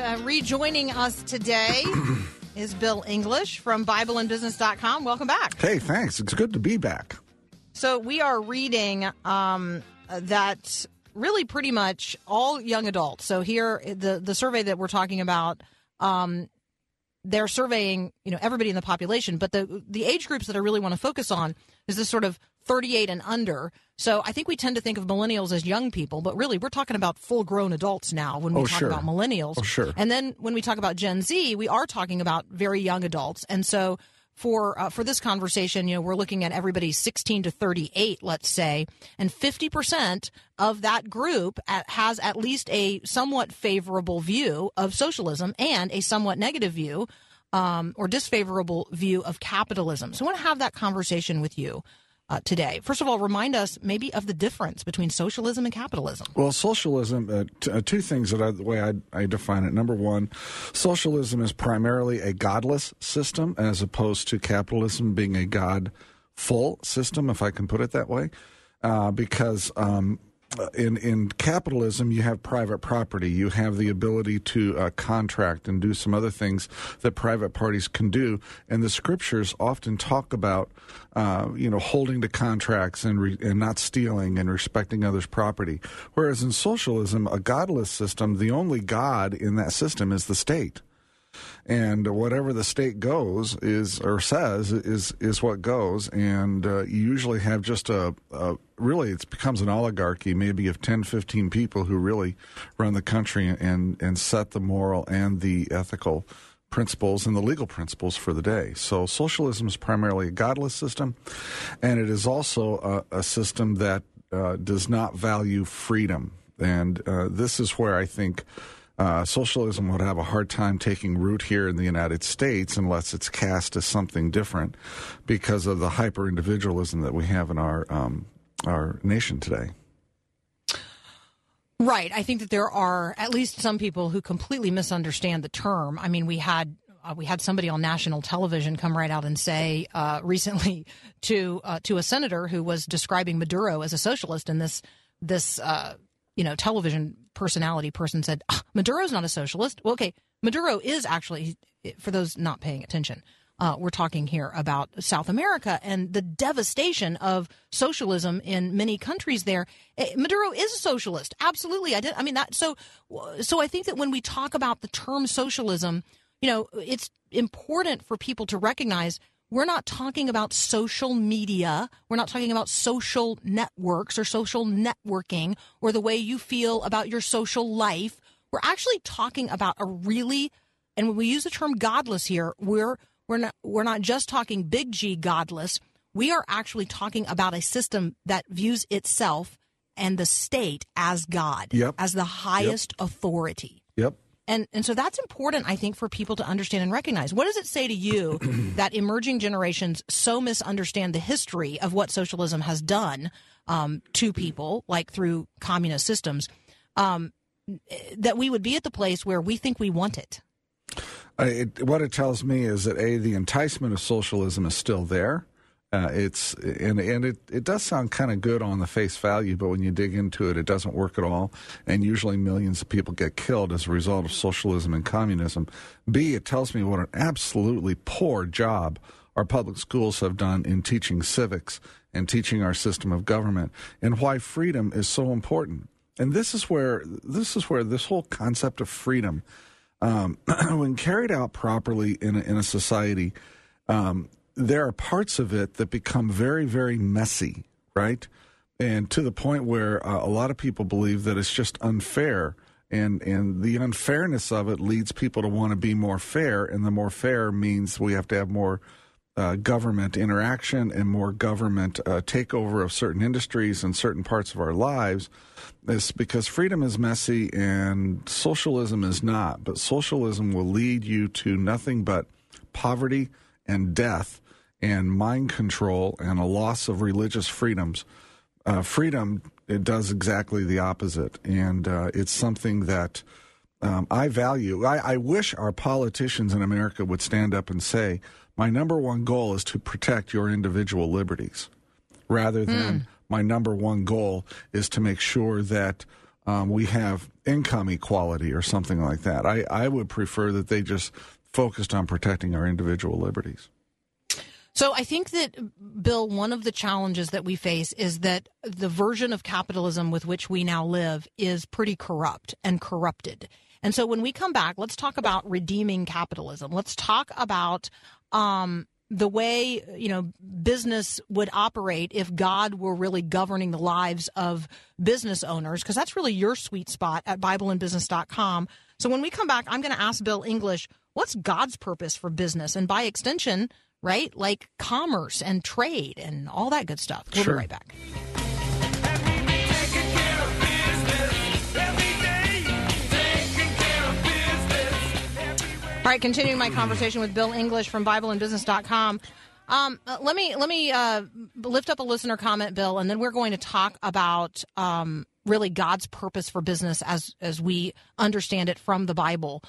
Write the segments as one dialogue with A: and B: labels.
A: Uh, rejoining us today is Bill English from BibleandBusiness.com. Welcome back.
B: Hey, thanks. It's good to be back.
A: So we are reading um, that really pretty much all young adults. So here, the the survey that we're talking about, um, they're surveying you know everybody in the population, but the the age groups that I really want to focus on is this sort of 38 and under. So I think we tend to think of millennials as young people, but really we're talking about full grown adults now when we
B: Oh,
A: talk
B: sure.
A: about millennials.
B: Oh, sure.
A: And then when we talk about Gen Z, we are talking about very young adults. And so for uh, for this conversation, you know, we're looking at everybody 16 to 38, let's say, and 50% of that group at, has at least a somewhat favorable view of socialism and a somewhat negative view um, or disfavorable view of capitalism. So I want to have that conversation with you. Uh, today, first of all, remind us maybe of the difference between socialism and capitalism.
B: Well, socialism, uh, t- uh, two things that I, the way I, I define it. Number one, socialism is primarily a godless system as opposed to capitalism being a God full system, if I can put it that way. Uh, because um, in in capitalism, you have private property. You have the ability to uh, contract and do some other things that private parties can do. And the scriptures often talk about, uh, you know, holding to contracts and re- and not stealing and respecting others' property. Whereas in socialism, a godless system, the only god in that system is the state and whatever the state goes is or says is is what goes. And uh, you usually have just a, a really it becomes an oligarchy maybe of 10 15 people who really run the country and and set the moral and the ethical principles and the legal principles for the day. So socialism is primarily a godless system. And it is also a, a system that uh, does not value freedom. And uh, this is where i think uh, socialism would have a hard time taking root here in the United States unless it's cast as something different because of the hyper individualism that we have in our um, our nation today.
A: Right. I think that there are at least some people who completely misunderstand the term. I mean, we had uh, we had somebody on national television come right out and say uh, recently to uh, to a senator who was describing Maduro as a socialist, in this this uh, you know television personality person said ah, Maduro's not a socialist. Well, okay, Maduro is actually for those not paying attention. Uh, we're talking here about South America and the devastation of socialism in many countries there. Eh, Maduro is a socialist, absolutely. I did. I mean that. So, so I think that when we talk about the term socialism, you know, it's important for people to recognize we're not talking about social media. We're not talking about social networks or social networking or the way you feel about your social life. We're actually talking about a really, and when we use the term godless here, we're we're not we're not just talking big G godless. We are actually talking about a system that views itself and the state as God,
B: Yep.
A: as the highest authority.
B: Yep.
A: And and so that's important, I think, for people to understand and recognize. What does it say to you that emerging generations so misunderstand the history of what socialism has done um, to people, like through communist systems, um, that we would be at the place where we think we want it?
B: Uh, it, what it tells me is that a the enticement of socialism is still there. Uh, it's and and it, it does sound kind of good on the face value, but when you dig into it, it doesn't work at all. And usually, millions of people get killed as a result of socialism and communism. B, it tells me what an absolutely poor job our public schools have done in teaching civics and teaching our system of government, and why freedom is so important. And this is where this is where this whole concept of freedom um, when carried out properly in a, in a society, um, there are parts of it that become very, very messy, right? And to the point where uh, a lot of people believe that it's just unfair. And, and the unfairness of it leads people to want to be more fair. And the more fair means we have to have more uh, government interaction and more government uh, takeover of certain industries and certain parts of our lives is because freedom is messy and socialism is not. But socialism will lead you to nothing but poverty and death and mind control and a loss of religious freedoms. Uh, freedom it does exactly the opposite, and uh, it's something that um, I value. I, I wish our politicians in America would stand up and say, "My number one goal is to protect your individual liberties," rather than my number one goal is to make sure that um, we have income equality or something like that. I, I would prefer that they just focused on protecting our individual liberties.
A: So I think that, Bill, one of the challenges that we face is that the version of capitalism with which we now live is pretty corrupt and corrupted. And so when we come back, let's talk about redeeming capitalism. Let's talk about um, the way you know business would operate if God were really governing the lives of business owners, because that's really your sweet spot at BibleandBusiness.com. So when we come back, I'm going to ask Bill English, what's God's purpose for business, and by extension, right, like commerce and trade and all that good stuff. We'll
B: sure.
A: be right back. All right, continuing my conversation with Bill English from BibleandBusiness.com. Um, uh, let me let me uh, lift up a listener comment, Bill, and then we're going to talk about um, really God's purpose for business as as we understand it from the Bible.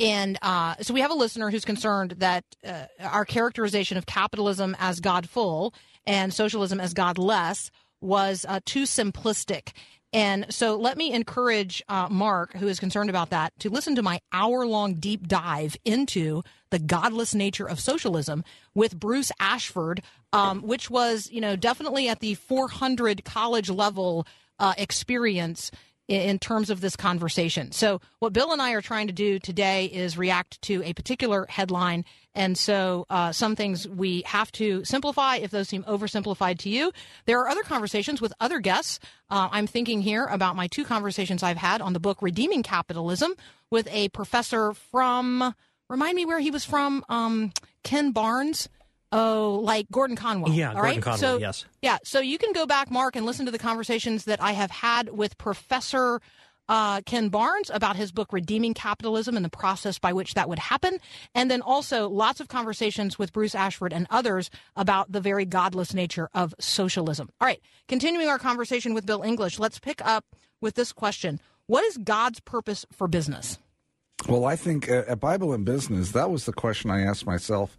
A: And uh, so we have a listener who's concerned that uh, our characterization of capitalism as God full and socialism as God less was uh, too simplistic. And so let me encourage uh, Mark, who is concerned about that, to listen to my hour long deep dive into the godless nature of socialism with Bruce Ashford, um, which was, you know, definitely at the 400 college level uh, experience in terms of this conversation. So, what Bill and I are trying to do today is react to a particular headline. And so, uh, some things we have to simplify if those seem oversimplified to you. There are other conversations with other guests. Uh, I'm thinking here about my two conversations I've had on the book Redeeming Capitalism with a professor from, remind me where he was from, um, Ken Barnes. Oh, like Gordon Conwell.
C: Yeah,
A: all
C: Gordon
A: right?
C: Conwell,
A: so,
C: yes.
A: Yeah, so you can go back, Mark, and listen to the conversations that I have had with Professor uh, Ken Barnes about his book Redeeming Capitalism and the process by which that would happen. And then also lots of conversations with Bruce Ashford and others about the very godless nature of socialism. All right, continuing our conversation with Bill English, let's pick up with this question What is God's purpose for business?
B: Well, I think at Bible and Business, that was the question I asked myself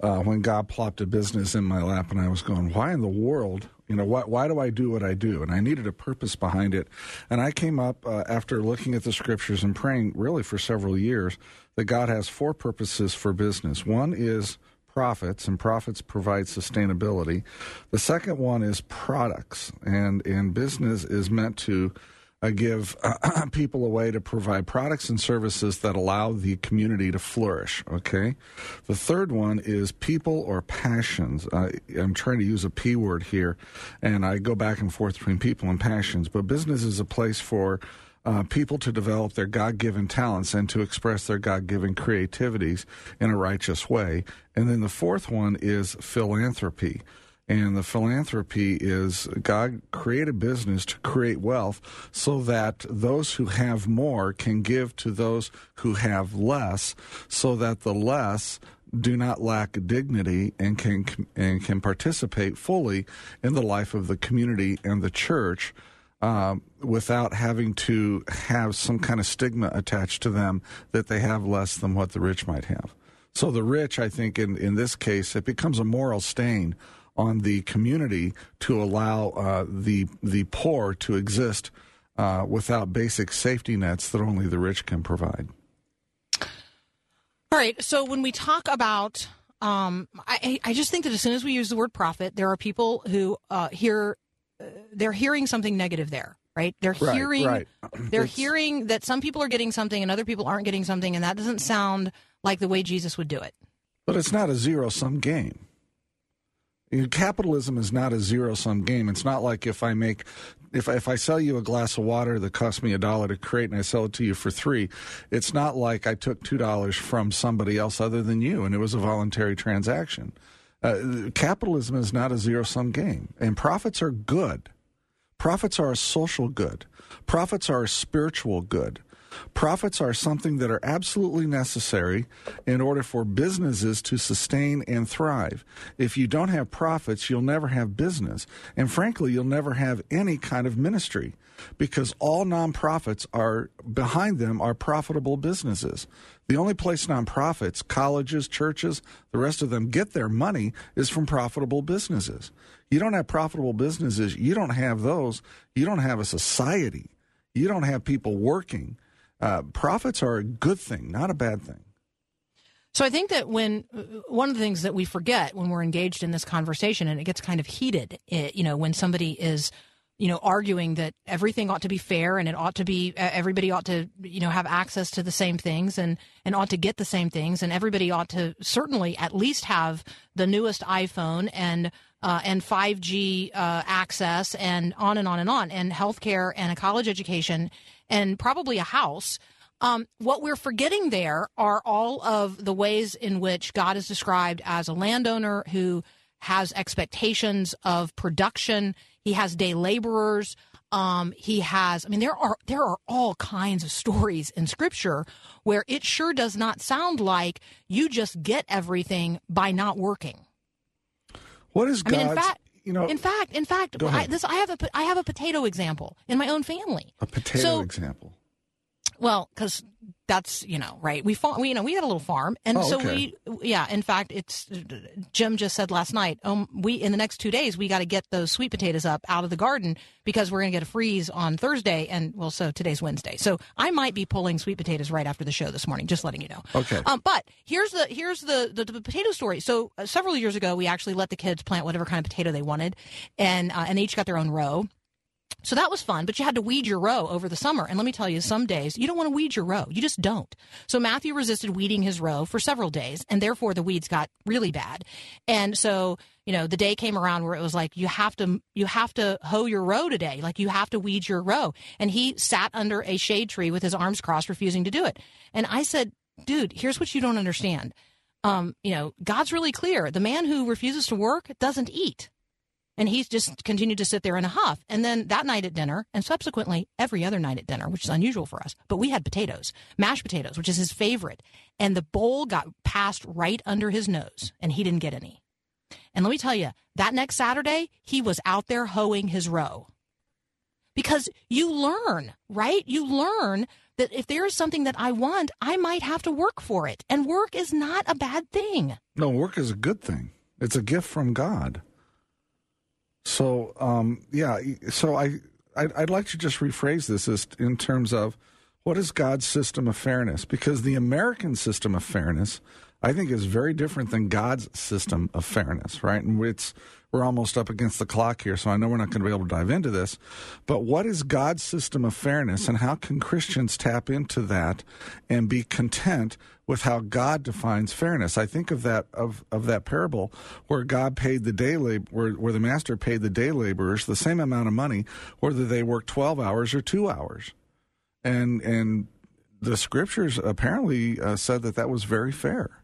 B: uh, when God plopped a business in my lap, and I was going, "Why in the world? You know, why, why do I do what I do?" And I needed a purpose behind it. And I came up uh, after looking at the scriptures and praying really for several years that God has four purposes for business. One is profits, and profits provide sustainability. The second one is products, and and business is meant to uh, give uh, people a way to provide products and services that allow the community to flourish. Okay. The third one is people or passions. Uh, I'm trying to use a P word here, and I go back and forth between people and passions, but business is a place for uh, people to develop their God given talents and to express their God given creativities in a righteous way. And then the fourth one is philanthropy. And the philanthropy is God created business to create wealth so that those who have more can give to those who have less, so that the less do not lack dignity and can and can participate fully in the life of the community and the church. Um, without having to have some kind of stigma attached to them that they have less than what the rich might have. So the rich, I think, in, in this case, it becomes a moral stain on the community to allow uh, the the poor to exist uh, without basic safety nets that only the rich can provide.
A: All right. So when we talk about, um, I, I just think that as soon as we use the word profit, there are people who uh, hear uh, they're hearing something negative there. Right? They're
B: right,
A: hearing
B: right.
A: they're
B: it's,
A: hearing that some people are getting something and other people aren't getting something, and that doesn't sound like the way Jesus would do it.
B: But it's not a zero sum game. Capitalism is not a zero sum game. It's not like if I make if if I sell you a glass of water that cost me a dollar to create and I sell it to you for three, it's not like I took two dollars from somebody else other than you and it was a voluntary transaction. Uh, capitalism is not a zero sum game, and profits are good. Profits are a social good. Profits are a spiritual good. Profits are something that are absolutely necessary in order for businesses to sustain and thrive. If you don't have profits, you'll never have business. And frankly, you'll never have any kind of ministry because all nonprofits are behind them are profitable businesses. The only place nonprofits, colleges, churches, the rest of them get their money is from profitable businesses. You don't have profitable businesses, you don't have those, you don't have a society you don't have people working. Uh, profits are a good thing, not a bad thing.
A: So I think that when uh, one of the things that we forget when we're engaged in this conversation, and it gets kind of heated, it, you know, when somebody is you know, arguing that everything ought to be fair and it ought to be everybody ought to you know have access to the same things and and ought to get the same things and everybody ought to certainly at least have the newest iPhone and uh, and 5G uh, access and on and on and on and healthcare and a college education and probably a house. Um, what we're forgetting there are all of the ways in which God is described as a landowner who has expectations of production he has day laborers. Um, he has, I mean, there are there are all kinds of stories in Scripture where it sure does not sound like you just get everything by not working.
B: What is God's? I mean, in fact, you know,
A: in fact, in fact, I, this I have a I have a potato example in my own family.
B: A potato so, example.
A: Well, because that's you know right we farm we you know we had a little farm and oh, so okay. we yeah in fact it's jim just said last night um we in the next two days we got to get those sweet potatoes up out of the garden because we're going to get a freeze on thursday and well so today's wednesday. So i might be pulling sweet potatoes right after the show this morning just letting you know.
B: Okay.
A: Um but here's the here's the the, the potato story. So uh, several years ago we actually let the kids plant whatever kind of potato they wanted and uh, and they each got their own row so that was fun, but you had to weed your row over the summer. And let me tell you, some days you don't want to weed your row. You just don't. So Matthew resisted weeding his row for several days, and therefore the weeds got really bad. And so, you know, the day came around where it was like you have to you have to hoe your row today. Like you have to weed your row. And he sat under a shade tree with his arms crossed, refusing to do it. And I said, dude, here's what you don't understand. Um, you know, God's really clear. The man who refuses to work doesn't eat. And he's just continued to sit there in a huff. And then that night at dinner, and subsequently every other night at dinner, which is unusual for us, but we had potatoes, mashed potatoes, which is his favorite. And the bowl got passed right under his nose, and he didn't get any. And let me tell you, that next Saturday, he was out there hoeing his row. Because you learn, right? You learn that if there is something that I want, I might have to work for it. And work is not a bad thing.
B: No, work is a good thing. It's a gift from God. So um, yeah, so I I'd, I'd, like to just rephrase this as in terms of what is God's system of fairness? Because the American system of fairness, I think, is very different than God's system of fairness, right? And it's we're almost up against the clock here, so I know we're not going to be able to dive into this. But what is God's system of fairness, and how can Christians tap into that and be content with how God defines fairness? I think of that of, of that parable where God paid the day lab- where where the master paid the day laborers the same amount of money, whether they work twelve hours or two hours, and and the scriptures apparently uh, said that that was very fair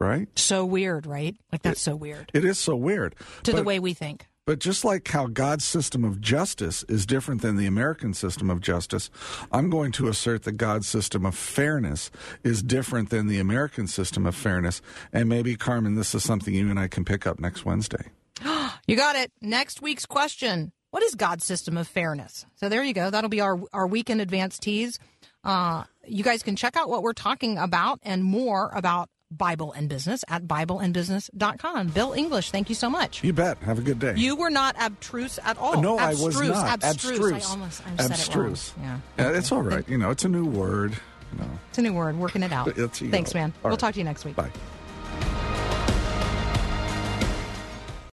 B: right?
A: So weird, right? Like that's it, so weird.
B: It is so weird
A: to but, the way we think.
B: But just like how God's system of justice is different than the American system of justice, I'm going to assert that God's system of fairness is different than the American system of fairness. And maybe, Carmen, this is something you and I can pick up next Wednesday.
A: you got it. Next week's question What is God's system of fairness? So there you go. That'll be our, our week in advance tease. Uh, you guys can check out what we're talking about and more about Bible and Business at BibleandBusiness.com. Bill English, thank you so much.
B: You bet. Have a good day.
A: You were not abstruse at all.
B: No,
A: abstruse,
B: I was not.
A: Abstruse.
B: Abstruse.
A: I almost I
B: abstruse.
A: It yeah.
B: It's all right. You know, it's a new word.
A: No. It's a new word. Working it out. Thanks, man. All we'll right. talk to you next week.
B: Bye.